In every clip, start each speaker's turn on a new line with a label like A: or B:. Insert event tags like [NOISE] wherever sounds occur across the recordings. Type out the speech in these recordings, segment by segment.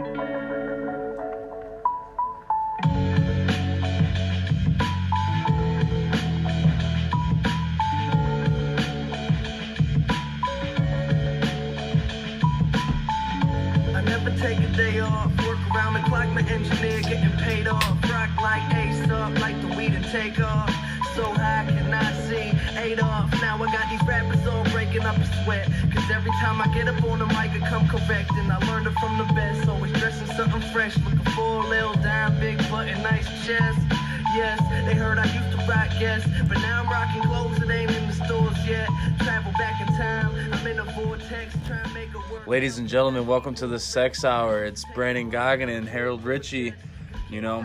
A: I never take a day off. Work around the clock, my engineer getting paid off. Rock like Ace up, like the weed and take off. So high, cannot see Adolf. Now I got these rappers all breaking up a sweat. Cause every time I get up on the mic, I come correct. And I learned it from the best. Always dressing something fresh. Looking for a little dime, big butt and nice chest. Yes, they heard I used to rock, yes. But now I'm rocking clothes that ain't in the stores yet. Travel back in time, I'm in a vortex, trying to make it work.
B: Ladies and gentlemen, welcome to the Sex Hour. It's Brandon Goggin and Harold Ritchie. You know,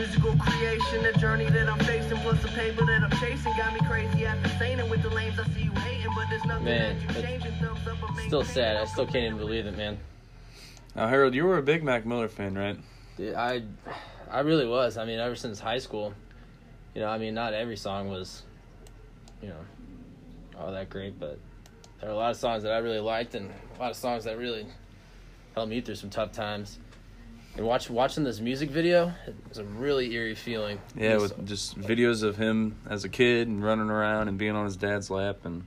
A: musical creation. The journey that I'm facing, plus the paper that I'm chasing, got me crazy after saying it with the lanes I see you hating, but there's nothing
C: Man,
A: that you
C: it's
A: changing. Thumbs up, I'm
C: Still sad. I still can't even believe it, man.
B: Now, Harold, you were a big Mac Miller fan, right?
C: Dude, I, I really was. I mean, ever since high school, you know, I mean, not every song was, you know, all that great, but there are a lot of songs that I really liked, and a lot of songs that really helped me through some tough times. And watch watching this music video, it was a really eerie feeling.
B: Yeah,
C: It's-
B: with just videos of him as a kid and running around and being on his dad's lap, and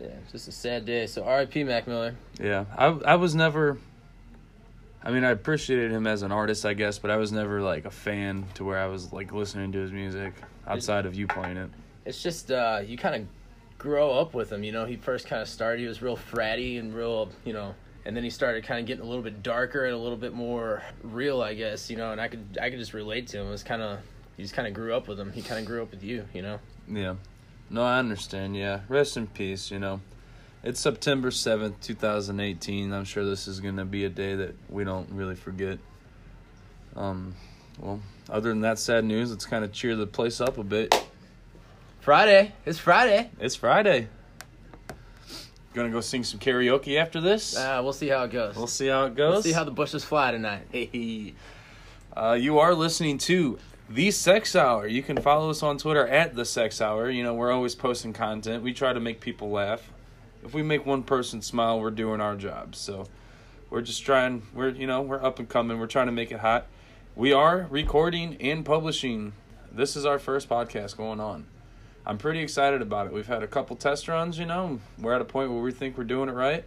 C: yeah, just a sad day. So R.I.P. Mac Miller.
B: yeah, I I was never. I mean, I appreciated him as an artist, I guess, but I was never like a fan to where I was like listening to his music outside of you playing it.
C: it's just uh, you kind of grow up with him. You know, he first kind of started. He was real fratty and real, you know, and then he started kind of getting a little bit darker and a little bit more real, I guess. You know, and I could I could just relate to him. It was kind of you just kind of grew up with him. He kind of grew up with you. You know.
B: Yeah. No, I understand. Yeah. Rest in peace, you know. It's September 7th, 2018. I'm sure this is going to be a day that we don't really forget. Um, well, other than that sad news, let's kind of cheer the place up a bit.
C: Friday. It's Friday.
B: It's Friday. Gonna go sing some karaoke after this?
C: Uh, we'll see how it goes.
B: we'll see how it goes.
C: We'll see how the bushes fly tonight.
B: Hey, [LAUGHS] uh, you are listening to the Sex Hour. You can follow us on Twitter at the Sex Hour. You know we're always posting content. We try to make people laugh. If we make one person smile, we're doing our job. So we're just trying. We're you know we're up and coming. We're trying to make it hot. We are recording and publishing. This is our first podcast going on. I'm pretty excited about it. We've had a couple test runs. You know we're at a point where we think we're doing it right.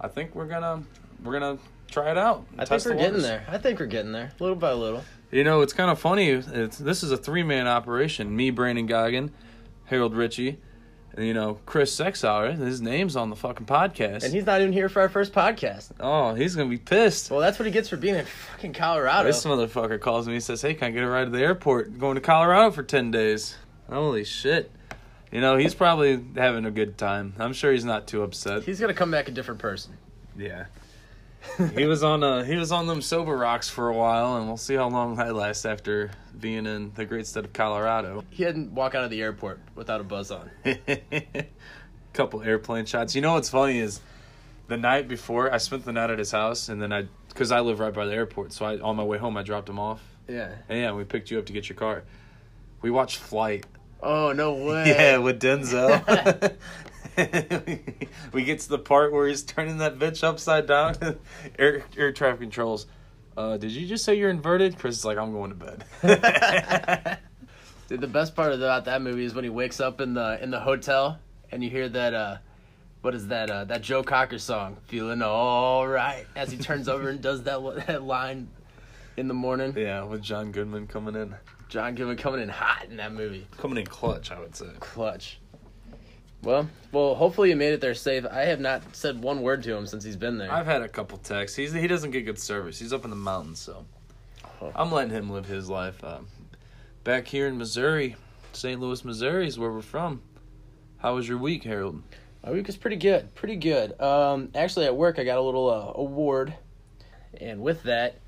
B: I think we're gonna we're gonna try it out.
C: I think we're
B: the
C: getting there. I think we're getting there, little by little.
B: You know, it's kind of funny. It's, this is a three man operation. Me, Brandon Goggin, Harold Ritchie, and, you know, Chris Sexauer. His name's on the fucking podcast.
C: And he's not even here for our first podcast.
B: oh, he's going to be pissed.
C: Well, that's what he gets for being in fucking Colorado.
B: This motherfucker calls me and says, Hey, can I get a ride to the airport? Going to Colorado for 10 days. Holy shit. You know, he's probably having a good time. I'm sure he's not too upset.
C: He's gonna come back a different person.
B: Yeah. [LAUGHS] he was on uh he was on them sober rocks for a while and we'll see how long that lasts after being in the great state of Colorado.
C: He hadn't walk out of the airport without a buzz on. [LAUGHS]
B: Couple airplane shots. You know what's funny is the night before I spent the night at his house and then I cuz I live right by the airport so I on my way home I dropped him off.
C: Yeah.
B: And yeah, we picked you up to get your car. We watched Flight.
C: Oh no way. [LAUGHS]
B: Yeah, with Denzel. [LAUGHS] [LAUGHS] we get to the part where he's turning that bitch upside down. air, air traffic controls. Uh, did you just say you're inverted? Chris is like, I'm going to bed.
C: Dude, the best part about that movie is when he wakes up in the in the hotel and you hear that uh what is that uh that Joe Cocker song, Feeling All Right, as he turns over and does that that line in the morning.
B: yeah, with John Goodman coming in.
C: John Goodman coming in hot in that movie.
B: Coming in clutch, I would say.
C: Clutch. Well, well, hopefully you made it there safe. I have not said one word to him since he's been there.
B: I've had a couple texts. He's he doesn't get good service. He's up in the mountains, so
C: Oh.
B: I'm letting him live his life. Uh, back here in Missouri, St. Louis, Missouri is where we're from. How was your week, Harold?
C: My week was pretty good, pretty good. Um, actually, at work, I got a little uh, award, and with that,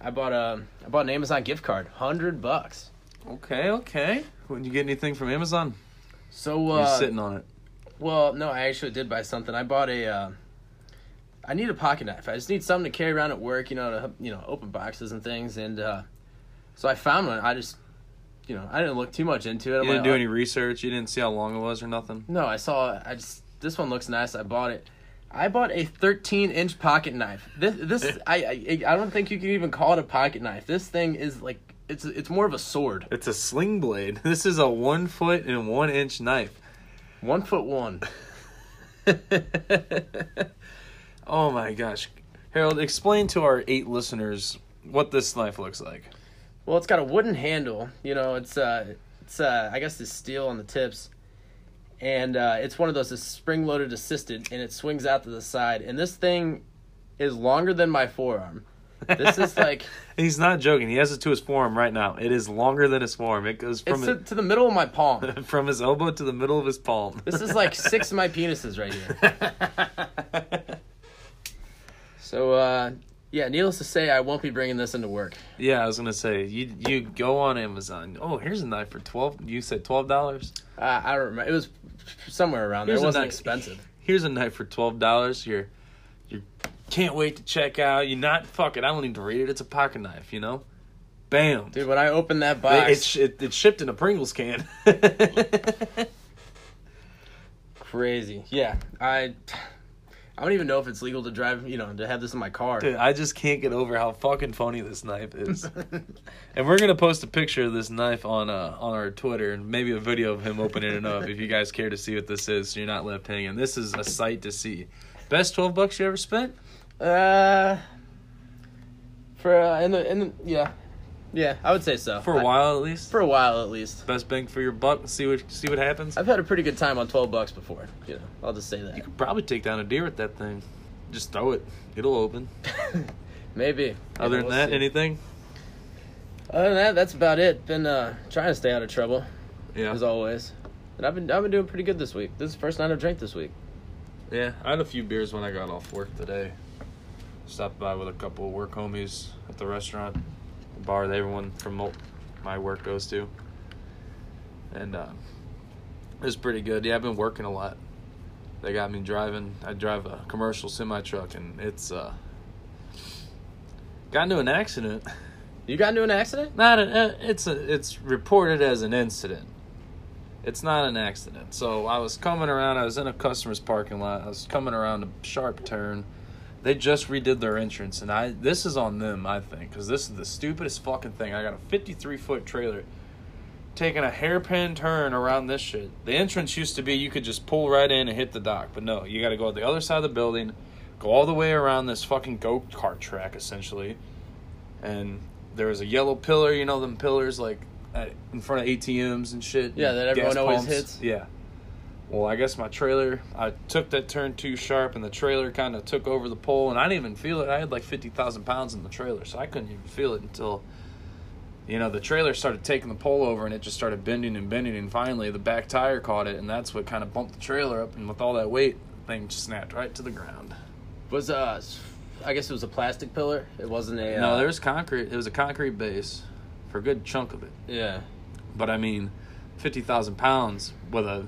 C: I bought a I bought an Amazon gift card, hundred bucks.
B: Okay, okay. When you get anything from Amazon,
C: So
B: you're
C: uh,
B: sitting on it.
C: Well, no, I actually did buy something. I bought a. Uh, I need a pocket knife. I just need something to carry around at work, you know, to you know open boxes and things. And uh, so I found one. I just, you know, I didn't look too much into it. I'm
B: You didn't
C: like,
B: do
C: oh,
B: any research. You didn't see how long it was or nothing.
C: No, I saw. I just this one looks nice. I bought it. I bought a 13 inch pocket knife. This this [LAUGHS] I, I I don't think you can even call it a pocket knife. This thing is like it's it's more of a sword.
B: It's a sling blade. [LAUGHS] This is a one foot and one inch knife.
C: One foot one. [LAUGHS]
B: Oh my gosh, Harold, explain to our eight listeners what this knife looks like.
C: Well, it's got a wooden handle. You know, it's uh, it's uh, I guess it's steel on the tips, and uh, it's one of those that's spring-loaded assisted, and it swings out to the side. And this thing is longer than my forearm. This is like [LAUGHS]
B: He's not joking. He has it to his forearm right now. It is longer than his forearm. It goes
C: it's
B: from
C: to, to the middle of my palm. [LAUGHS]
B: from his elbow to the middle of his palm.
C: This is like [LAUGHS] six of my penises right here. So, uh, yeah, needless to say, I won't be bringing this into work.
B: yeah, I was gonna say you you go on Amazon. Oh, here's a knife for twelve. You said twelve dollars.
C: Uh, I don't remember. It was somewhere around there. It wasn't
B: knife.
C: expensive.
B: Here's a knife for twelve dollars. You can't wait to check out. You're not fuck it. I don't need to read it. It's a pocket knife. You know. Bam.
C: Dude, when I opened that box,
B: it's it, it's shipped in a Pringles can. [LAUGHS]
C: crazy. Yeah, I, I don't even know if it's legal to drive. You know, to have this in my car.
B: Dude, I just can't get over how fucking funny this knife is. [LAUGHS] and we're gonna post a picture of this knife on uh on our Twitter and maybe a video of him opening it up if you guys care to see what this is. So you're not left hanging. This is a sight to see. Best twelve bucks you ever spent?
C: Uh, for uh, in the in the yeah, yeah, I would say so.
B: For a
C: I-
B: while at least.
C: For a while, at least.
B: Best bang for your buck. See what see what happens.
C: I've had a pretty good time on twelve bucks before. You know, I'll just say that.
B: You could probably take down a deer with that thing. Just throw it. It'll open. [LAUGHS]
C: Maybe.
B: Other
C: Yeah,
B: than
C: we'll
B: that,
C: see.
B: anything?
C: Other than that, that's about it. Been uh, trying to stay out of trouble
B: Yeah.
C: as always, and I've been I've been doing pretty good this week. This is the first night I've drank this week.
B: Yeah, I had a few beers when I got off work today. Stopped by with a couple of work homies at the restaurant, the bar that everyone from my work goes to. And uh, it was pretty good. Yeah, I've been working a lot. They got me driving. I drive a commercial semi truck, and it's uh, got into an accident.
C: You got into an accident?
B: Not an. uh, It's a. It's reported as an incident. It's not an accident. So I was coming around. I was in a customer's parking lot. I was coming around a sharp turn. They just redid their entrance, and I. This is on them, I think, because this is the stupidest fucking thing. I got a 53 foot trailer taking a hairpin turn around this shit. The entrance used to be you could just pull right in and hit the dock, but no, you got to go to the other side of the building, go all the way around this fucking go kart track essentially, and there was a yellow pillar. You know them pillars like at, in front of ATMs and shit.
C: Yeah, that everyone always hits.
B: Yeah. Well, I guess my trailer, I took that turn too sharp, and the trailer kind of took over the pole, and I didn't even feel it. I had like fifty thousand pounds in the trailer, so I couldn't even feel it until, you know, the trailer started taking the pole over, and it just started bending and bending, and finally the back tire caught it, and that's what kind of bumped the trailer up, and with all that weight, the thing just snapped right to the ground.
C: Was uh, I guess it was a plastic pillar. It wasn't a.
B: No,
C: uh,
B: there was concrete. It was a concrete base for a good chunk of it.
C: Yeah.
B: But I mean, fifty thousand pounds with a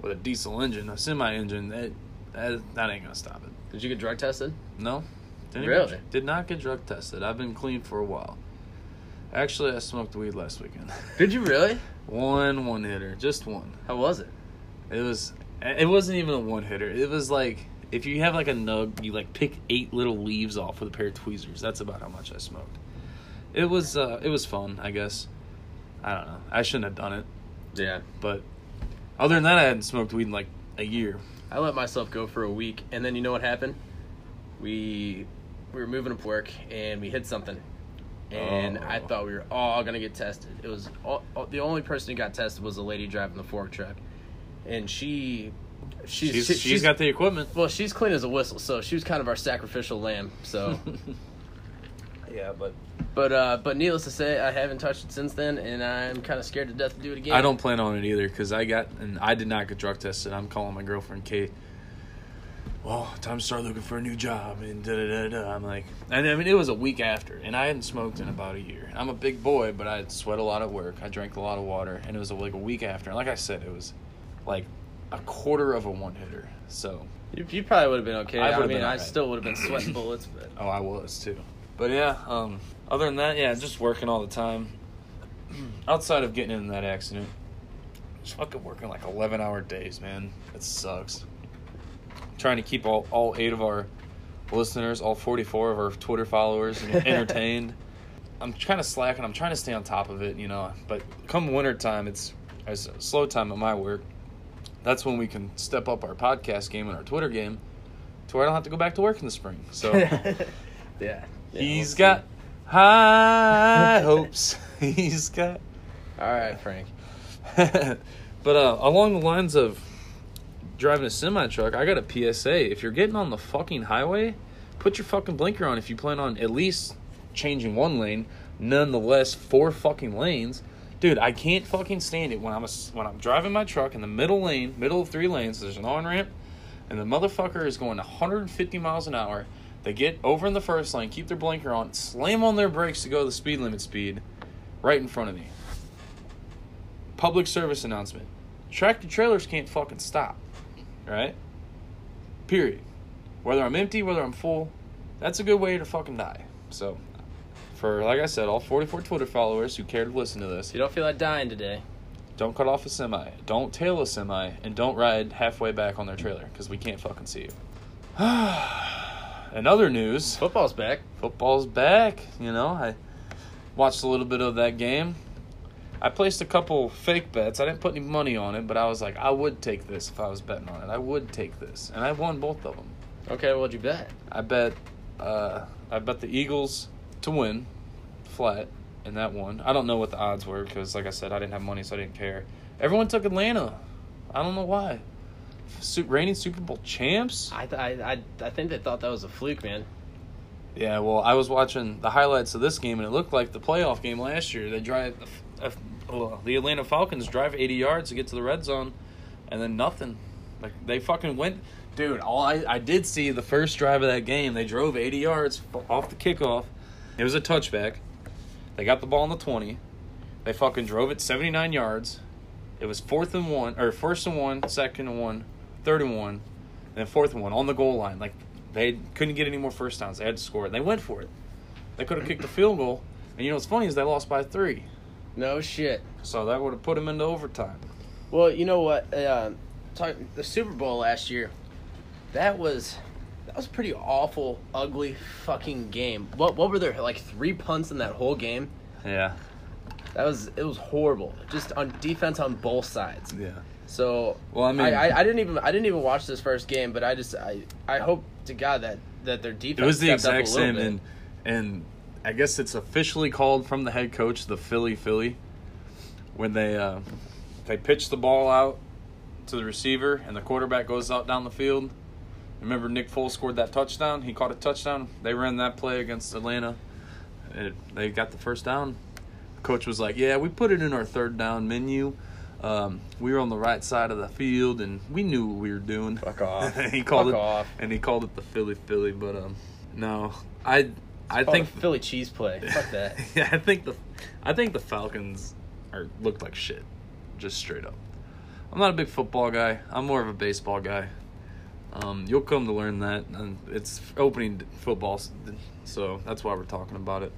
B: with a diesel engine, a semi engine, that, that that ain't gonna stop it.
C: Did you get drug tested?
B: No, didn't
C: Really?
B: Even, did not get drug tested. I've been clean for a while. Actually, I smoked weed last weekend. [LAUGHS]
C: Did you really?
B: one one hitter, just one.
C: How was it?
B: It was. It wasn't even a one hitter. It was like if you have like a nug, you like pick eight little leaves off with a pair of tweezers. That's about how much I smoked. It was. uh It was fun, I guess. I don't know. I shouldn't have done it.
C: Yeah.
B: But other than that, I hadn't smoked weed in like a year.
C: I let myself go for a week, and then you know what happened? We we were moving to work, and we hit something, and I
B: Oh.
C: thought we were all gonna get tested. It was all, all- the only person who got tested was the lady driving the fork truck, and she, she's
B: She's,
C: she-
B: she's got the equipment.
C: well, she's clean as a whistle, so she was kind of our sacrificial lamb. So, [LAUGHS]
B: Yeah, but
C: but uh, but needless to say, I haven't touched it since then, and I'm kind of scared to death to do it again.
B: I don't plan on it either because I got and I did not get drug tested. I'm calling my girlfriend Kate. Well, time to start looking for a new job and da da da da. I'm like, and I mean it was a week after, and I hadn't smoked in about a year. I'm a big boy, but I sweat a lot at work. I drank a lot of water, and it was like a week after. And like I said, it was like a quarter of a one hitter. So,
C: You, you probably would have been okay.
B: I
C: I, mean, I
B: alright.
C: still would have been sweating bullets, but
B: oh, I was too. But yeah, um, other than that, yeah, just working all the time. [CLEARS THROAT] Outside of getting in that accident, just fucking working like 11 hour days, man. It sucks. Trying to keep all, all eight of our listeners, all 44 of our Twitter followers [LAUGHS] entertained. I'm kind of slacking. I'm trying to stay on top of it, you know. But come winter time, it's, it's a slow time at my work. That's when we can step up our podcast game and our Twitter game to where I don't have to go back to work in the spring. So. [LAUGHS]
C: yeah. Yeah
B: He's got high hopes. [LAUGHS] He's got.
C: All right, Frank. [LAUGHS]
B: but uh, along the lines of driving a semi truck, I got a PSA. If you're getting on the fucking highway, put your fucking blinker on if you plan on at least changing one lane, nonetheless four fucking lanes. Dude, I can't fucking stand it when I'm a, when I'm driving my truck in the middle lane, middle of three lanes. There's an on ramp, and the motherfucker is going 150 miles an hour. They get over in the first lane, keep their blinker on, slam on their brakes to go the speed limit speed, right in front of me. Public service announcement: tractor trailers can't fucking stop. Right? Period. Whether I'm empty, whether I'm full, that's a good way to fucking die. So, for like I said, all 44 Twitter followers who care to listen to this,
C: you don't feel like dying today,
B: don't cut off a semi, don't tail a semi, and don't ride halfway back on their trailer because we can't fucking see you. [SIGHS] [SIGHS] [SIGHS] In other news,
C: football's back.
B: football's back. You know, I watched a little bit of that game. I placed a couple fake bets. I didn't put any money on it, but I was like, I would take this if I was betting on it. I would take this, and I won both of them.
C: Okay, what'd you bet?
B: I bet, uh, I bet the Eagles to win, flat, and that won. I don't know what the odds were because, like I said, I didn't have money, so I didn't care. Everyone took Atlanta. I don't know why. Reigning Super Bowl champs.
C: I, th- I I I think they thought that was a fluke, man.
B: Yeah, well, I was watching the highlights of this game, and it looked like the playoff game last year. They drive uh, uh, the Atlanta Falcons drive 80 yards to get to the red zone, and then nothing. Like they fucking went, dude. All I I did see the first drive of that game. They drove 80 yards off the kickoff. It was a touchback. They got the ball in the 20. They fucking drove it 79 yards. It was fourth and one, or first and one, second and one, third and one, and then fourth and one on the goal line. Like they couldn't get any more first downs. They had to score it. They went for it. They could have kicked the field goal. And you know what's funny is they lost by three.
C: No shit.
B: So that would have put them into overtime.
C: Well, you know what? Uh, talk, the Super Bowl last year, that was that was a pretty awful, ugly fucking game. What what were there like three punts in that whole game?
B: Yeah.
C: That was it was horrible. Just on defense on both sides.
B: Yeah.
C: So
B: Well, I mean-
C: I, I, I didn't even I didn't even watch this first game, but I just I I hope to God that that their defense
B: It was the
C: stepped up a
B: exact same,
C: bit.
B: and and I guess it's officially called from the head coach the Philly Philly when they uh, they pitch the ball out to the receiver and the quarterback goes out down the field. Remember Nick Foles scored that touchdown. He caught a touchdown. They ran that play against Atlanta. It, they got the first down. Coach was like, "Yeah, we put it in our third down menu. Um, we were on the right side of the field, and we knew what we were doing."
C: Fuck off. [LAUGHS]
B: he called
C: Fuck
B: it,
C: off.
B: and he called it the Philly Philly. But um, no, I I think
C: Philly cheese play. Fuck [LAUGHS] that.
B: yeah, I think the I think the Falcons are looked like shit, just straight up. I'm not a big football guy. I'm more of a baseball guy. Um, you'll come to learn that, and it's opening football, so that's why we're talking about it.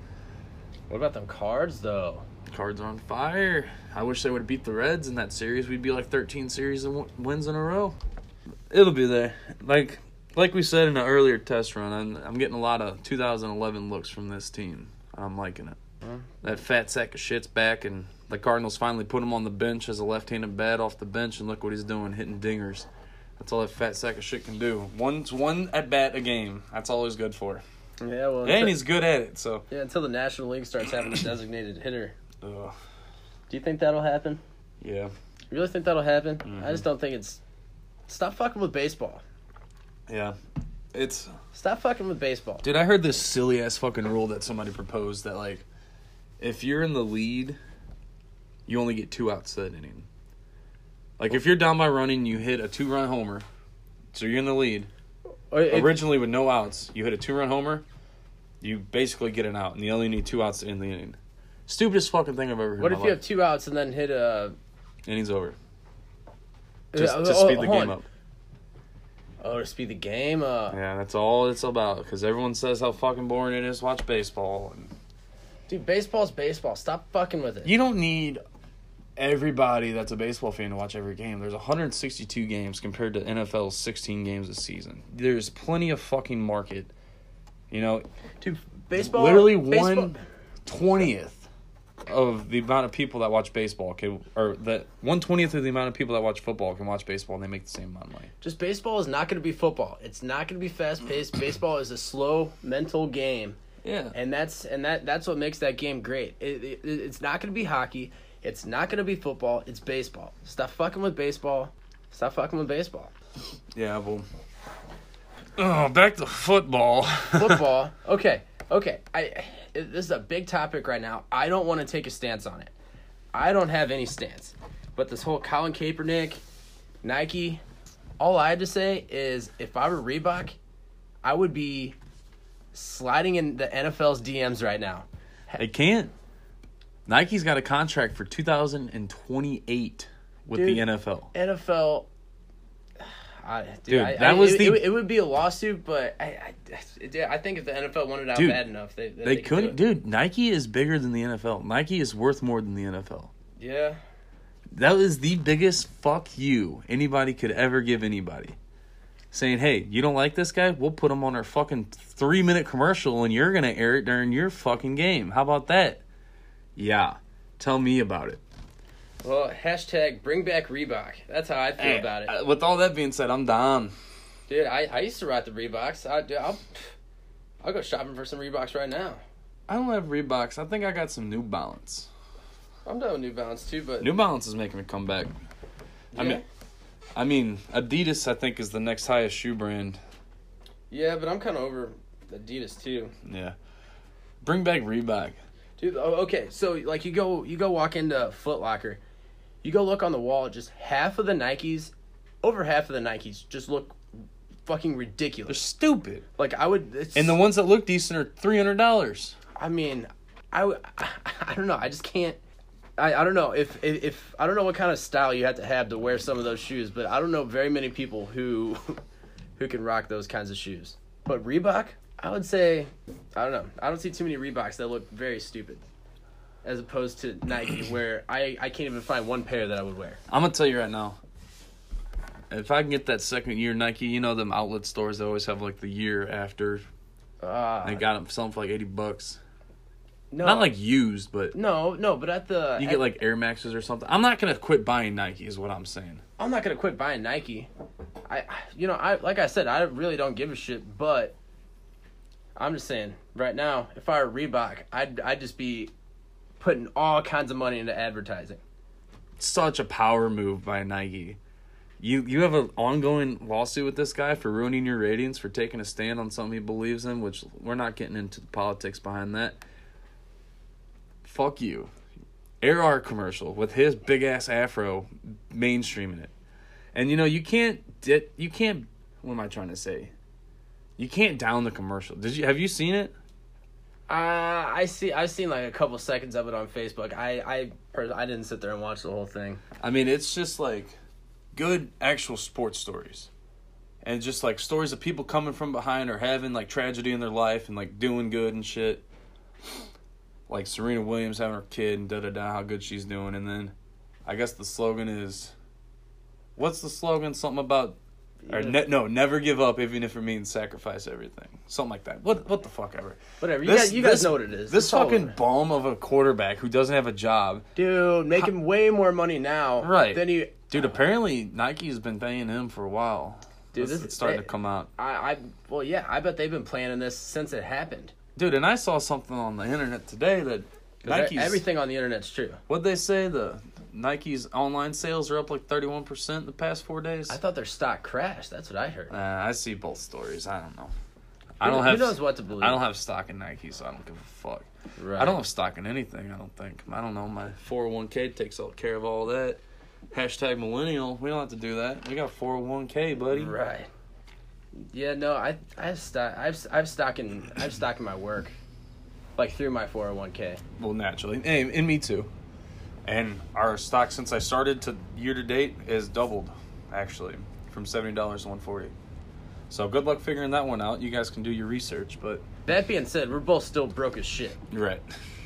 C: What about them cards though?
B: Cards are on fire. I wish they would have beat the Reds in that series. We'd be like 13 series and w- wins in a row. It'll be there. Like like we said in an earlier test run, I'm, I'm getting a lot of 2011 looks from this team. I'm liking it. That fat sack of shit's back, and the Cardinals finally put him on the bench as a left-handed bat off the bench, and look what he's doing, hitting dingers. That's all that fat sack of shit can do. One one at bat a game. That's all he's good for,
C: Yeah, well,
B: and he's good at it. So,
C: yeah, until the National League starts having a designated hitter. [CLEARS THROAT]
B: ugh,
C: Do you think that'll happen?
B: yeah.
C: You really think that'll happen?
B: Mm-hmm.
C: I just don't think it's. Stop fucking with baseball.
B: Yeah, it's
C: Stop fucking with baseball.
B: Dude, I heard this silly ass fucking rule that somebody proposed that like, if you're in the lead, you only get two outs that inning. Like if you're down by running, you hit a two run homer, so you're in the lead.
C: Or if-
B: Originally with no outs, you hit a two run homer, you basically get an out, and you only need two outs to end the inning. Stupidest fucking thing I've ever heard.
C: what
B: in
C: if
B: my
C: you have two outs and then hit a?
B: innings over? Just
C: Uh,
B: to
C: oh,
B: speed the game
C: on.
B: up.
C: Oh, to speed the game. Uh,
B: Yeah, that's all it's about. Because everyone says how fucking boring it is watch baseball. And
C: dude, baseball's baseball. Stop fucking with it.
B: You don't need everybody that's a baseball fan to watch every game. There's 162 games compared to NFL's 16 games a season. There's plenty of fucking market. You know,
C: Dude, baseball.
B: literally one twentieth of the amount of people that watch baseball can, or that one twentieth of the amount of people that watch football can watch baseball, and they make the same amount of money.
C: Just baseball is not going to be football. It's not going to be fast paced. [CLEARS THROAT] baseball is a slow mental game,
B: Yeah,
C: and that's and that that's what makes that game great. It, it, it's not going to be hockey. It's not going to be football. It's baseball. Stop fucking with baseball. Stop fucking with baseball.
B: yeah. Well, oh, back to football.
C: Football. [LAUGHS] okay. Okay. I. This is a big topic right now. I don't want to take a stance on it. I don't have any stance. But this whole Colin Kaepernick, Nike, all I had to say is if I were Reebok, I would be sliding in the NFL's DMs right now.
B: They can't. Nike's got a contract for 2028 with the NFL.
C: NFL. I, dude,
B: Dude,
C: I,
B: that
C: I-
B: was
C: it,
B: the-
C: it, it would be a lawsuit, but I, I, I think if the NFL wanted out
B: Dude,
C: bad enough, they they,
B: They
C: could
B: couldn't, dude. Nike is bigger than the NFL. Nike is worth more than the NFL.
C: Yeah,
B: That was the biggest fuck you anybody could ever give anybody. Saying, hey, you don't like this guy? We'll put him on our fucking three minute commercial and you're going to air it during your fucking game. How about that? Yeah. Tell me about it.
C: Well, hashtag bring back Reebok. That's how I feel about it.
B: Uh, With all that being said, I'm down.
C: Dude, I, I used to ride the Reeboks. I, dude, I'll, I'll go shopping for some Reeboks right now.
B: I don't have Reeboks. I think I got some New Balance.
C: I'm done with New Balance too, but
B: New Balance is making a comeback. I mean, I mean, Adidas. I think is the next highest shoe brand.
C: yeah, but I'm kind of over Adidas too.
B: Yeah, bring back Reebok.
C: Dude, oh, okay, so like you go you go walk into Foot Locker, you go look on the wall, just half of the Nikes, over half of the Nikes just look fucking ridiculous.
B: They're stupid,
C: Like I would, it's,
B: and the ones that look decent are three hundred dollars.
C: I mean, i [LAUGHS] i don't know. I just can't. I, I don't know if, if if I don't know what kind of style you have to have to wear some of those shoes, but I don't know very many people who [LAUGHS] who can rock those kinds of shoes. But Reebok, I would say, I don't know. I don't see too many Reeboks that look very stupid, as opposed to Nike, [CLEARS THROAT] where I I can't even find one pair that I would wear.
B: I'm gonna tell you right now. If I can get that second year Nike, you know them outlet stores that always have like the year after.
C: Uh,
B: They got them selling for like eighty bucks.
C: no,
B: Not like used, but
C: no, no. But at the
B: you
C: at-
B: get like Air Maxes or something. I'm not gonna quit buying Nike, is what I'm saying.
C: I'm not gonna quit buying Nike. I, you know, I like I said, I really don't give a shit. But I'm just saying, right now, if I were Reebok, I'd I'd just be putting all kinds of money into advertising.
B: Such a power move by Nike. You you have an ongoing lawsuit with this guy for ruining your ratings for taking a stand on something he believes in, which we're not getting into the politics behind that. Fuck you. Air Art commercial with his big ass afro mainstreaming it. And you know, you can't you can't what am I trying to say? You can't down the commercial. Did you have you seen it?
C: Uh, I see. I've seen like a couple seconds of it on Facebook. I I pers- I didn't sit there and watch the whole thing.
B: I mean, it's just like good actual sports stories. And just like stories of people coming from behind or having like tragedy in their life and like doing good and shit. Like Serena Williams having her kid and da da da, how good she's doing. And then I guess the slogan is what's the slogan? Something about or ne- no, never give up even if it means sacrifice everything. Something like that. What what the fuck ever.
C: Whatever. You
B: This-
C: guys, you guys
B: this-
C: know what it is.
B: This
C: It's
B: fucking bum of a quarterback who doesn't have a job.
C: dude making way more money now.
B: Right.
C: Than you.
B: Dude, apparently Nike's been paying him for a while.
C: Dude,
B: Dude,
C: this-
B: it's starting
C: they-
B: to come out.
C: I I well yeah. I bet they've been planning this since it happened.
B: Dude, and I saw something on the internet today that Nike's
C: everything on the internet's true.
B: What'd they say the Nike's online sales are up like 31% in the past four days.
C: I thought their stock crashed. That's what I heard.
B: Uh, I see both stories. I don't know. I don't
C: who
B: have.
C: knows what to believe.
B: I don't have stock in Nike, so I don't give a fuck.
C: Right.
B: I don't have stock in anything. I don't think. I don't know. My 401k takes all care of all that. Hashtag millennial. We don't have to do that. We got 401k, buddy.
C: Right. Yeah, no, I I have stock. I've I've stock in I've stock in my work, like through my four hundred one k.
B: Well, naturally, and, and me too. And our stock since I started to year to date is doubled, actually, from seventy dollars to one forty. So good luck figuring that one out. You guys can do your research, but
C: That being said, we're both still broke as shit.
B: right.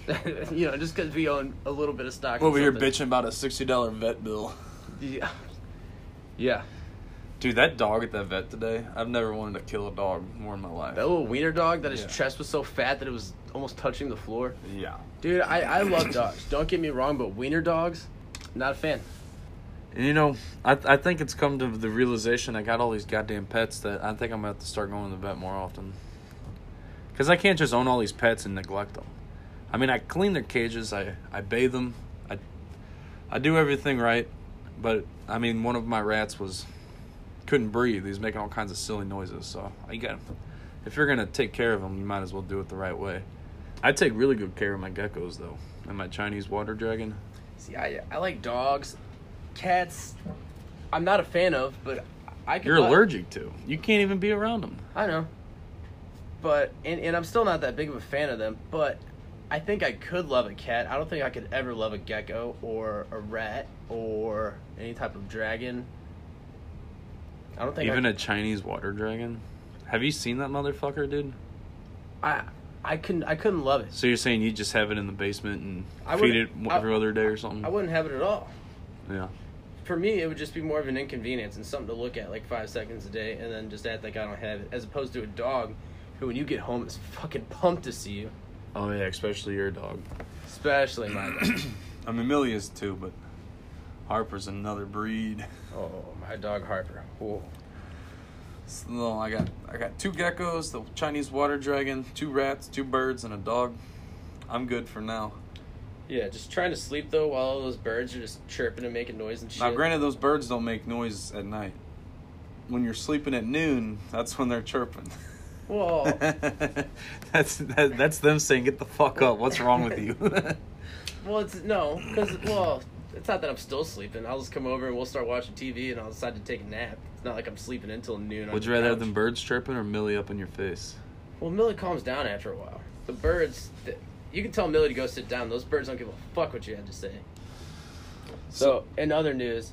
B: [LAUGHS]
C: you know, just because we own a little bit of stock.
B: Over here bitching about a sixty dollar vet bill.
C: Yeah. Yeah.
B: Dude, that dog at that vet today. I've never wanted to kill a dog more in my life.
C: That little wiener dog that his
B: Yeah.
C: chest was so fat that it was almost touching the floor.
B: Yeah.
C: Dude, I, I love dogs. Don't get me wrong, but wiener dogs, not a fan.
B: And, you know, I I think it's come to the realization I got all these goddamn pets that I think I'm gonna have to start going to the vet more often. Cause I can't just own all these pets and neglect them. I mean, I clean their cages, I I bathe them, I I do everything right, but I mean, one of my rats was couldn't breathe. He was making all kinds of silly noises. So you got if you're gonna take care of them, you might as well do it the right way. I take really good care of my geckos though, and my Chinese water dragon.
C: See, I, I like dogs. Cats, I'm not a fan of, but I can.
B: You're
C: love-
B: allergic to. You can't even be around them.
C: I know. But, and, and I'm still not that big of a fan of them, but I think I could love a cat. I don't think I could ever love a gecko or a rat or any type of dragon. I don't think
B: Even
C: I,
B: a Chinese water dragon. Have you seen that motherfucker, dude?
C: I I couldn't I couldn't love it.
B: So you're saying you just have it in the basement and
C: I
B: feed it
C: wouldn't- I-
B: every other day or something?
C: I wouldn't have it at all.
B: yeah.
C: For me, it would just be more of an inconvenience and something to look at like five seconds a day, and then just act like I don't have it, as opposed to a dog, who when you get home is fucking pumped to see you,
B: Oh yeah, especially your dog.
C: especially my dog. [COUGHS]
B: I mean, Millie is too, but Harper's another breed.
C: Oh, my dog Harper. Whoa.
B: So I got I got two geckos, the Chinese water dragon, two rats, two birds, and a dog. I'm good for now.
C: Yeah, just trying to sleep though while all those birds are just chirping and making noise and shit.
B: Now, granted, those birds don't make noise at night. When you're sleeping at noon, that's when they're chirping.
C: Whoa. [LAUGHS]
B: that's that, that's them saying, "Get the fuck up! What's wrong with you?" [LAUGHS]
C: well, it's no, because well, it's not that I'm still sleeping. I'll just come over and we'll start watching TV, and I'll decide to take a nap. It's not like I'm sleeping until noon.
B: Would you rather have
C: couch.
B: them birds chirping or Millie up in your face?
C: Well, Millie calms down after a while. The birds, th- you can tell Millie to go sit down. Those birds don't give a fuck what you had to say. So, in other news,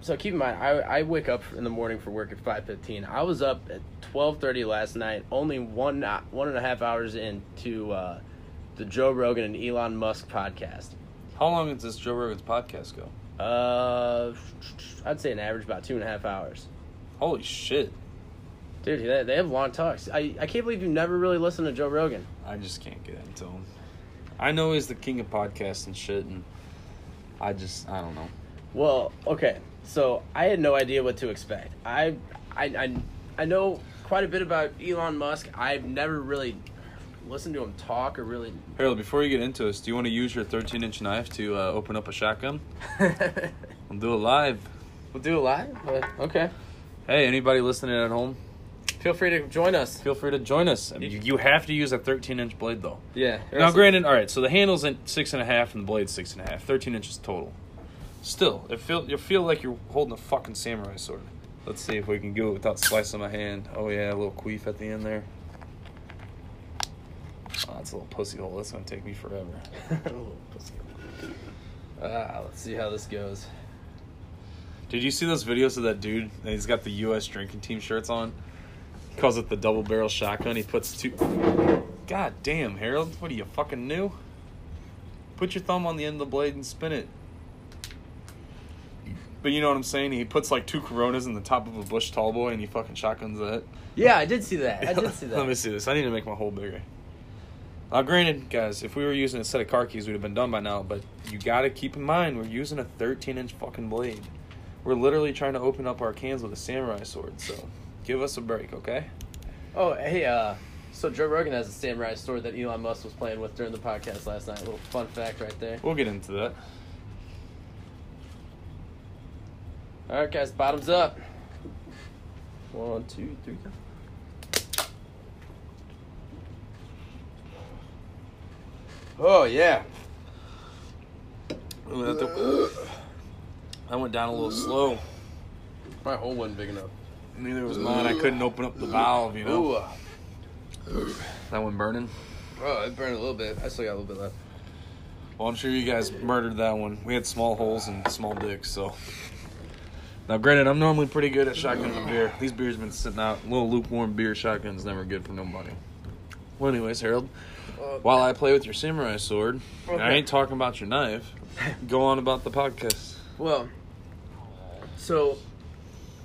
C: so keep in mind, I, I wake up in the morning for work at five fifteen. I was up at twelve thirty last night, only one one and a half hours into uh, the Joe Rogan and Elon Musk podcast.
B: How long does this Joe Rogan's podcast go?
C: Uh, I'd say an average about two and a half hours.
B: Holy shit!
C: Dude, they, they have long talks. I, I can't believe you never really listened to Joe Rogan.
B: I just can't get into him. I know he's the king of podcasts and shit, and I just I don't know.
C: Well, okay. So I had no idea what to expect. I, I, I, I know quite a bit about Elon Musk. I've never really listened to him talk or really.
B: Harold, before you get into this, do you want to use your 13 inch knife to uh, open up a shotgun? [LAUGHS] We'll do it live.
C: we'll do it live. Uh, okay.
B: Hey, anybody listening at home,
C: Feel free to join us.
B: feel free to join us. I mean, you, you have to use a 13 inch blade though.
C: Yeah.
B: Now, granted, all right. So the handle's in six and a half, and the blade's six and a half. Thirteen inches total. Still, it feel you feel like you're holding a fucking samurai sword. Let's see if we can do it without slicing my hand. Oh yeah, a little queef at the end there. Oh, that's a little pussy hole. That's gonna take me forever. [LAUGHS]
C: Ah, let's see how this goes.
B: Did you see those videos of that dude? And he's got the U.S. drinking team shirts on. He calls it the double barrel shotgun. He puts two. God damn, Harold! What are you fucking new? Put your thumb on the end of the blade and spin it. But you know what I'm saying? He puts like two Coronas in the top of a Busch Tall Boy, and he fucking shotguns that.
C: Yeah, I did see that. I did [LAUGHS] see that.
B: Let me see this. I need to make my hole bigger. Now, granted, guys, if we were using a set of car keys, we'd have been done by now. But you gotta keep in mind, we're using a 13 inch fucking blade. We're literally trying to open up our cans with a samurai sword. So, give us a break, okay?
C: Oh, hey, uh, so Joe Rogan has a samurai sword that Elon Musk was playing with during the podcast last night. little fun fact right there.
B: We'll get into that.
C: All right, guys, bottoms up. One, two, three. Oh yeah.
B: That, [SIGHS] that went down a little slow.
C: My hole wasn't big enough.
B: Neither was mine. I couldn't open up the valve, you know.
C: Ooh.
B: That one burning.
C: Oh, it burned a little bit. I still got a little bit left.
B: Well, I'm sure you guys murdered that one. We had small holes and small dicks, so. Now, granted, I'm normally pretty good at shotgunning beer. These beers been sitting out. A little lukewarm beer shotgun's never good for nobody. Well, anyways, Harold, while I play with your samurai sword, and I ain't talking about your knife. Go on about the podcast.
C: Well, so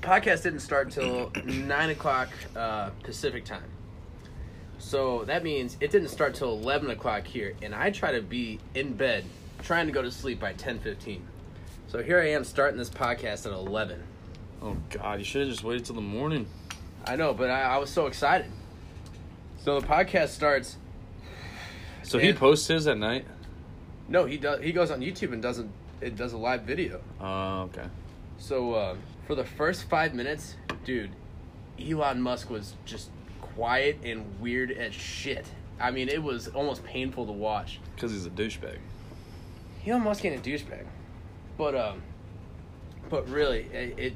C: podcast didn't start till [CLEARS THROAT] nine o'clock uh, Pacific time. So that means it didn't start till eleven o'clock here, and I try to be in bed, trying to go to sleep by ten fifteen. So here I am starting this podcast at eleven.
B: Oh God, you should have just waited till the morning.
C: I know, but I, I was so excited. So the podcast starts.
B: So he
C: And-
B: posts his at night.
C: No, he does. He goes on YouTube and doesn't. It does a live video.
B: Oh, okay.
C: So uh, for the first five minutes, dude, Elon Musk was just quiet and weird as shit. I mean, it was almost painful to watch.
B: Because he's a douchebag.
C: Elon Musk ain't a douchebag, but um, but really, it, it,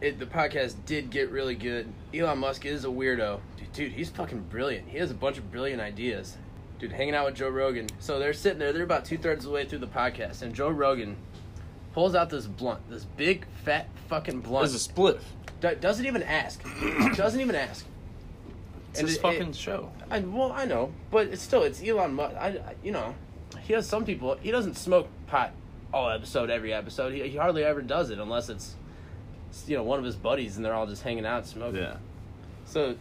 C: it the podcast did get really good. Elon Musk is a weirdo, dude, dude. He's fucking brilliant. He has a bunch of brilliant ideas, dude. Hanging out with Joe Rogan. So they're sitting there. They're about two thirds of the way through the podcast, and Joe Rogan pulls out this blunt, this big fat fucking blunt.
B: There's a spliff.
C: Do- doesn't even ask. [COUGHS] doesn't even ask.
B: It's
C: And
B: his
C: it-
B: fucking
C: it-
B: show.
C: I, well, I know, but it's still it's Elon Musk. I, I- you know, he has some people. He doesn't smoke pot all episode, every episode. He, he hardly ever does it unless it's, you know, one of his buddies and they're all just hanging out smoking.
B: Yeah.
C: So,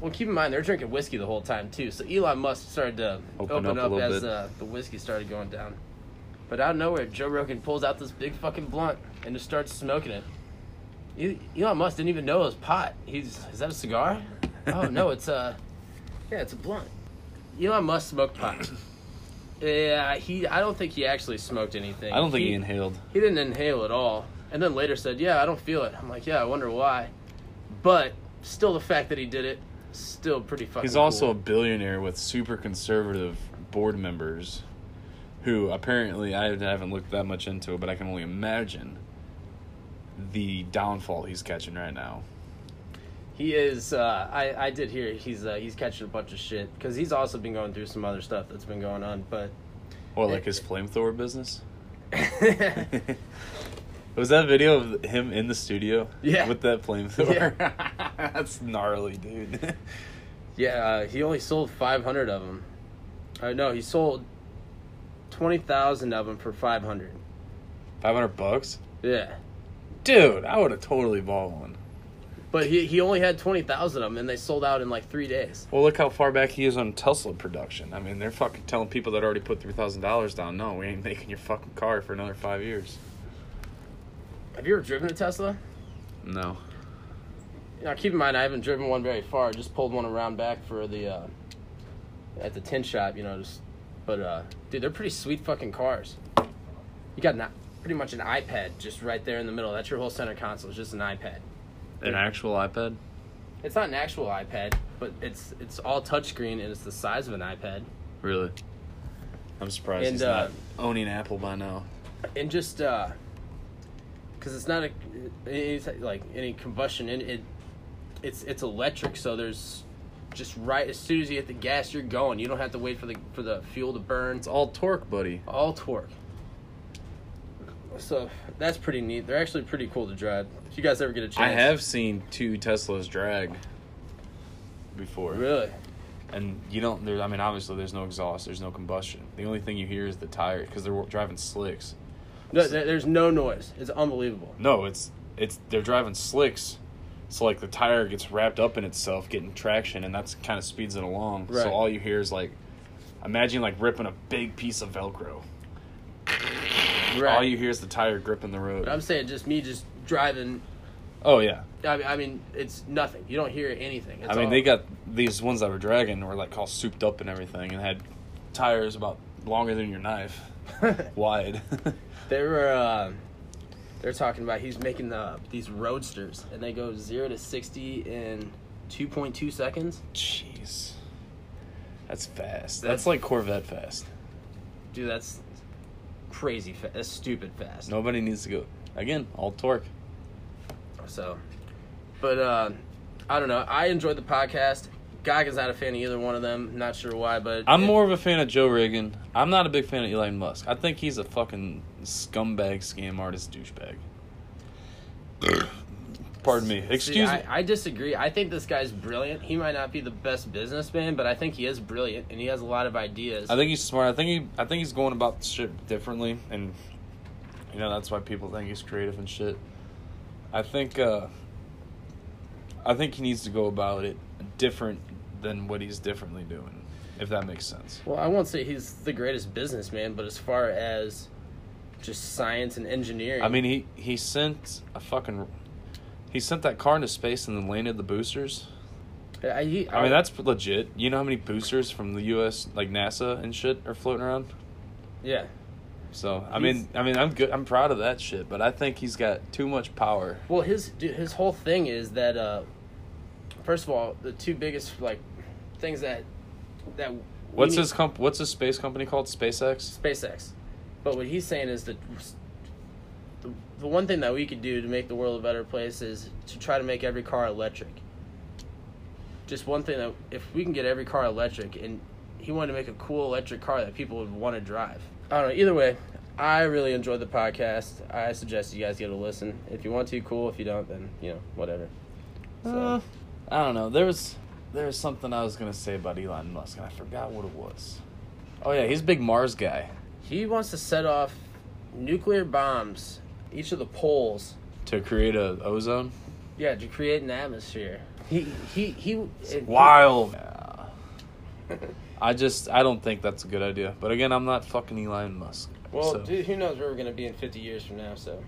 C: well, keep in mind they're drinking whiskey the whole time too. So Elon Musk started to
B: Open
C: open,
B: up
C: up, as uh, the whiskey started going down. But out of nowhere, Joe Rogan pulls out this big fucking blunt and just starts smoking it. Elon Musk didn't even know it was pot. He's is that a cigar? oh no, [LAUGHS] it's a yeah, it's a blunt. Elon Musk smoked pot. [COUGHS] Yeah, he. I don't think he actually smoked anything.
B: I don't think he, inhaled.
C: He didn't inhale at all. And then later said, "Yeah, I don't feel it." I'm like, "Yeah, I wonder why." But still, the fact that he did it, still pretty fucking.
B: He's also a billionaire with super conservative board members who apparently I haven't looked that much into it, but I can only imagine the downfall he's catching right now.
C: He is. Uh, I I did hear he's uh, he's catching a bunch of shit because he's also been going through some other stuff that's been going on. But
B: Or like his flamethrower business. [LAUGHS] [LAUGHS] Was that video of him in the studio?
C: Yeah.
B: With that flamethrower? [LAUGHS] That's gnarly, dude. [LAUGHS]
C: yeah, uh, he only sold 500 of them. Uh, no, he sold twenty thousand of them for 500.
B: 500 bucks?
C: Yeah.
B: Dude, I would have totally bought one.
C: But he, he only had 20,000 of them, and they sold out in like three days.
B: Well, look how far back he is on Tesla production. I mean, they're fucking telling people that already put $3,000 down, no, we ain't making your fucking car for another five years.
C: Have you ever driven a Tesla?
B: No.
C: Now, keep in mind, I haven't driven one very far. I Just pulled one around back for the uh, at the tin shop, you know. Just, but uh, dude, they're pretty sweet fucking cars. You got an, pretty much an iPad just right there in the middle. That's your whole center console. It's just an iPad.
B: An actual iPad?
C: It's not an actual iPad, but it's it's all touchscreen and it's the size of an iPad.
B: Really? I'm surprised
C: And,
B: he's
C: uh,
B: not owning Apple by now.
C: and just uh because it's not a it's like any combustion in it it's it's electric so there's just right as soon as you hit the gas you're going you don't have to wait for the for the fuel to burn
B: It's all torque, buddy.
C: all torque so that's pretty neat they're actually pretty cool to drive if you guys ever get a chance
B: I have seen two Teslas drag before.
C: really
B: And you don't, there, I mean, obviously there's no exhaust, there's no combustion. The only thing you hear is the tire because they're driving slicks.
C: No, there's no noise it's unbelievable
B: No, it's it's they're driving slicks, so like the tire gets wrapped up in itself, getting traction, and that's kind of speeds it along.
C: Right.
B: So all you hear is like, imagine like ripping a big piece of Velcro.
C: right
B: All you hear is the tire gripping the road.
C: but i'm saying just me just driving
B: oh yeah,
C: I mean, I mean it's nothing you don't hear anything it's
B: I mean
C: all-
B: they got these ones that were dragging were like all souped up and everything, and had tires about longer than your knife, [LAUGHS] wide. [LAUGHS]
C: They were uh, they're talking about he's making the these roadsters, and they go zero to sixty in two point two seconds.
B: Jeez. That's fast.
C: That's-
B: That's like Corvette fast.
C: Dude, that's crazy. Fa- that's stupid fast.
B: Nobody needs to go. Again, all torque.
C: So, but uh, I don't know. I enjoyed the podcast. Gaga's not a fan of either one of them. Not sure why, but
B: I'm
C: it-
B: more of a fan of Joe Rogan. I'm not a big fan of Elon Musk. I think he's a fucking scumbag, scam artist, douchebag. [COUGHS] Pardon me.
C: See,
B: Excuse
C: I,
B: me.
C: I disagree. I think this guy's brilliant. He might not be the best businessman, but I think he is brilliant and he has a lot of ideas.
B: I think he's smart. I think he. I think he's going about shit differently, and you know that's why people think he's creative and shit. I think. uh I think he needs to go about it different than what he's differently doing, if that makes sense.
C: well, I won't say he's the greatest businessman, but as far as just science and engineering,
B: I mean, he he sent a fucking. He sent that car into space and then landed the boosters.
C: I, he,
B: I mean, that's legit. You know how many boosters from the U.S. like NASA and shit are floating around?
C: yeah.
B: So I
C: He's-
B: mean, I mean, I'm good. I'm proud of that shit. But I think he's got too much power.
C: Well, his dude, his whole thing is that uh, first of all, the two biggest like things that that
B: What's his comp? What's his space company called? SpaceX.
C: SpaceX. But what he's saying is that the, the one thing that we could do to make the world a better place is to try to make every car electric. Just one thing that if we can get every car electric, and he wanted to make a cool electric car that people would want to drive. I don't know. Either way, I really enjoyed the podcast. I suggest you guys get a listen. If you want to, cool. If you don't, then you know whatever. So
B: Uh, I don't know. There was there was something I was gonna say about Elon Musk, and I forgot what it was. Oh yeah, he's a big Mars guy.
C: He wants to set off nuclear bombs each of the poles
B: To create a ozone.
C: Yeah, to create an atmosphere. He he he.
B: Wild. Yeah. [LAUGHS] I just I don't think that's a good idea. But again, I'm not fucking Elon Musk.
C: Well,
B: so.
C: dude, who knows where we're gonna be in fifty years from now? So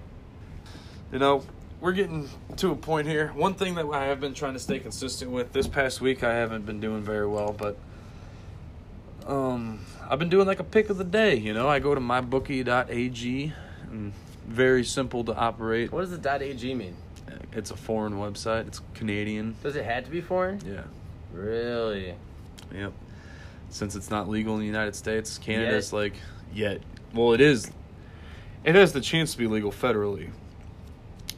B: You know, we're getting to a point here. One thing that I have been trying to stay consistent with this past week, I haven't been doing very well, but um, I've been doing like a pick of the day. You know, I go to mybookie.ag, and very simple to operate.
C: what does the .ag mean?
B: It's a foreign website. It's Canadian.
C: Does it have to be foreign?
B: Yeah.
C: Really?
B: Yep. Since it's not legal in the United States, Canada's
C: Yet.
B: like yet. Well, it is. It has the chance to be legal federally.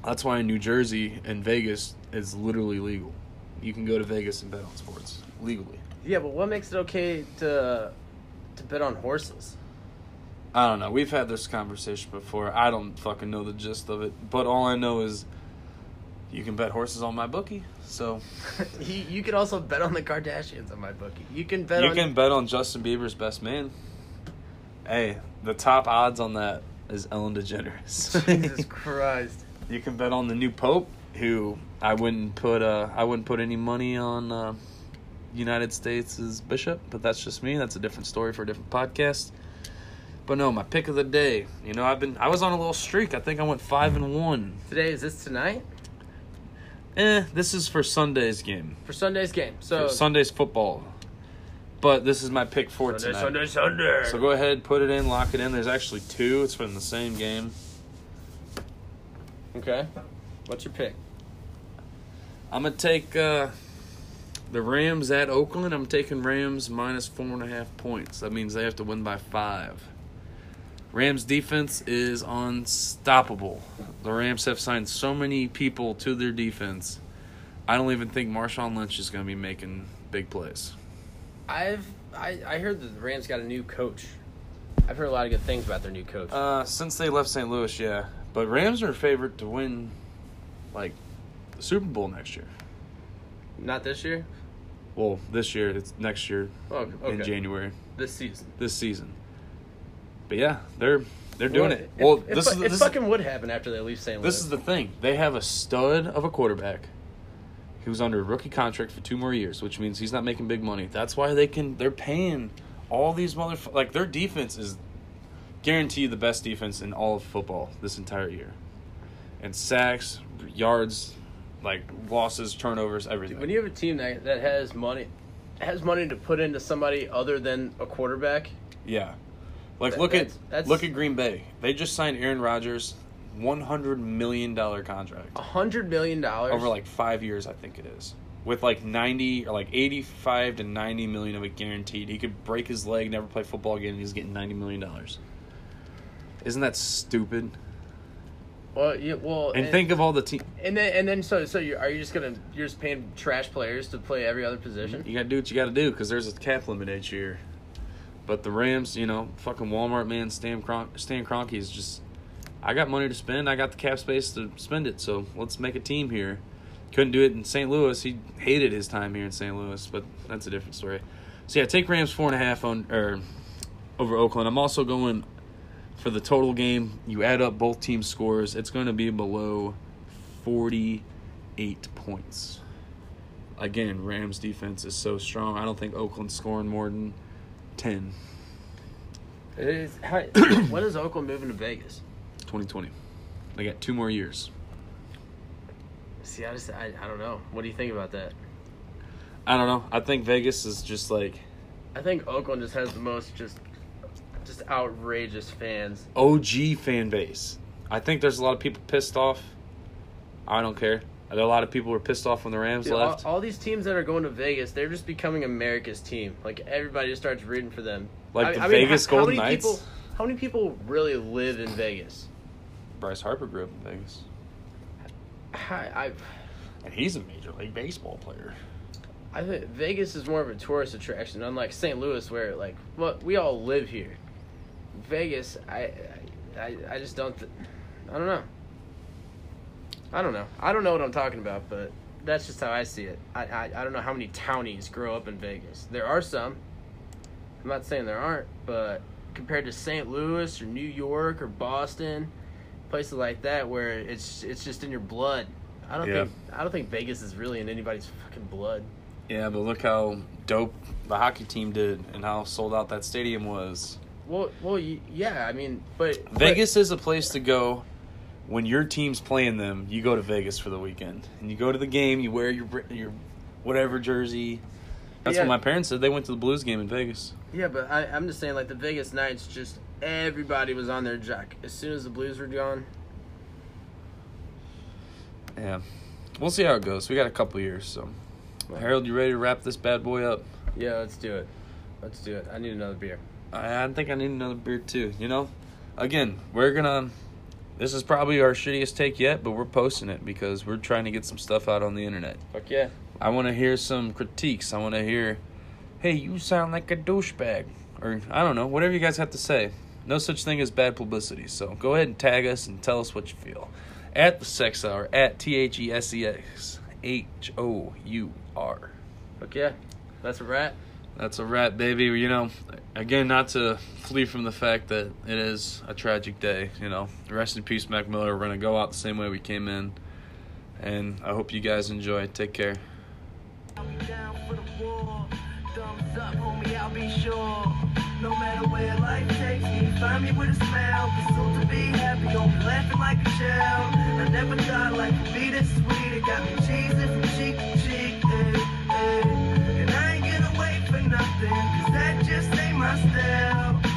B: That's why in New Jersey and Vegas is literally legal. You can go to Vegas and bet on sports legally.
C: Yeah, but what makes it okay to to bet on horses?
B: I don't know. We've had this conversation before. I don't fucking know the gist of it, but all I know is you can bet horses on my bookie. So [LAUGHS]
C: you, you can also bet on the Kardashians on my bookie. You can bet
B: you
C: on
B: can bet on Justin Bieber's best man. Hey, the top odds on that is Ellen DeGeneres. [LAUGHS]
C: Jesus [LAUGHS] Christ.
B: You can bet on the new pope, who I wouldn't put uh I wouldn't put any money on uh, United States' is bishop, but that's just me. That's a different story for a different podcast. But no, my pick of the day. You know, I've been I was on a little streak. I think I went five and one.
C: Today is this tonight
B: Eh, this is for Sunday's game.
C: for Sunday's game. So
B: For Sunday's football. But this is my pick for
C: Sunday,
B: tonight.
C: Sunday, Sunday.
B: So go ahead, put it in, lock it in. There's actually two. It's from the same game.
C: Okay. What's your pick?
B: I'm gonna take uh, the Rams at Oakland. I'm taking Rams minus four and a half points. That means they have to win by five. Rams defense is unstoppable. The Rams have signed so many people to their defense. I don't even think Marshawn Lynch is gonna be making big plays.
C: I've I, I heard that the Rams got a new coach. I've heard a lot of good things about their new coach.
B: Uh, since they left St. Louis, yeah, but Rams are favored to win, like, the Super Bowl next year.
C: Not this year.
B: Well, this year it's next year
C: Oh,
B: in. January.
C: This season.
B: this season. But yeah, they're they're doing
C: Well,
B: it. Well,
C: it,
B: this
C: it,
B: is the,
C: it
B: this,
C: fucking would happen after they leave St. Louis.
B: this is the thing. They have a stud of a quarterback who's under a rookie contract for two more years, which means he's not making big money. That's why they can they're paying all these motherfuckers. Like their defense is guaranteed the best defense in all of football this entire year, and sacks, yards, like losses, turnovers, everything.
C: when you have a team that, that has money, has money to put into somebody other than a quarterback.
B: Yeah. Like
C: That-
B: look at
C: that's- that's-
B: look at Green Bay. They just signed Aaron Rodgers. one hundred million dollar contract
C: A hundred million dollars
B: over like five years. I think it is with like ninety or like eighty five to ninety million of it guaranteed. He could break his leg, never play football again, and he's getting ninety million dollars. Isn't that stupid?
C: Well, yeah, well,
B: And think of all the team.
C: and then and then so so you are you just gonna you're just paying trash players to play every other position?
B: You got to do what you got to do because there's a cap limit each year. But the Rams, you know, fucking Walmart man, Stan, Cron- Stan Kroenke is just. I got money to spend. I got the cap space to spend it. So let's make a team here. Couldn't do it in St. Louis. He hated his time here in St. Louis, but that's a different story. So yeah, take Rams four and a half on or over Oakland. I'm also going for the total game. You add up both team scores. It's going to be below 48 points again, Rams defense is so strong. I don't think Oakland's scoring more than ten.
C: It is, how, [COUGHS] when is Oakland moving to Vegas?
B: 2020. They got two more years.
C: See, I just I, I don't know. What do you think about that?
B: I don't know. I think Vegas is just like
C: I think Oakland just has the most just just outrageous fans.
B: OG fan base. I think there's a lot of people pissed off. I don't care. A lot of people were pissed off when the Rams
C: Dude, all,
B: left.
C: all these teams that are going to Vegas, they're just becoming America's team. Like everybody just starts rooting for them.
B: Like the Vegas
C: how,
B: Golden
C: how
B: Knights?
C: People, how many people really live in Vegas?
B: Bryce Harper grew up in Vegas,
C: I, I,
B: and he's a major league baseball player.
C: I think Vegas is more of a tourist attraction, unlike St. Louis, where like, well, we all live here. Vegas, I, I, I just don't. Th- I don't know. I don't know. I don't know what I'm talking about, but that's just how I see it. I, I, I don't know how many townies grow up in Vegas. There are some. I'm not saying there aren't, but compared to St. Louis or New York or Boston, places like that where it's it's just in your blood. I don't
B: Yeah.
C: think I don't think Vegas is really in anybody's fucking blood.
B: Yeah, but look how dope the hockey team did and how sold out that stadium was.
C: Well, well, yeah. I mean, but
B: Vegas is a place to go when your team's playing them. You go to Vegas for the weekend, and you go to the game. You wear your your whatever jersey. That's
C: Yeah.
B: what my parents said. They went to the Blues game in Vegas.
C: Yeah, but I, I'm just saying, like the Vegas Knights, just everybody was on their jack as soon as the Blues were gone.
B: Yeah, we'll see how it goes. We got a couple years, so Harold, you ready to wrap this bad boy up?
C: Yeah, let's do it. Let's do it. I need another beer.
B: I, I think I need another beer too. You know, again, we're gonna. This is probably our shittiest take yet, but we're posting it because we're trying to get some stuff out on the internet.
C: Fuck yeah.
B: I want to hear some critiques. I want to hear, hey, you sound like a douchebag. Or, I don't know, whatever you guys have to say. No such thing as bad publicity. So go ahead and tag us and tell us what you feel. At the Sex Hour, at T H E S E X H O U R.
C: Fuck yeah. That's a rat.
B: That's a wrap, baby. You know, again, not to flee from the fact that it is a tragic day. You know, rest in peace, Mac Miller. We're to go out the same way we came in. And I hope you guys enjoy. Take care.
A: No matter where life takes me, find me with a smile. To be happy, don't be laughing like a child. I never thought life would be this sweet. It got me cheesing from cheese nothing, cause that just ain't my style.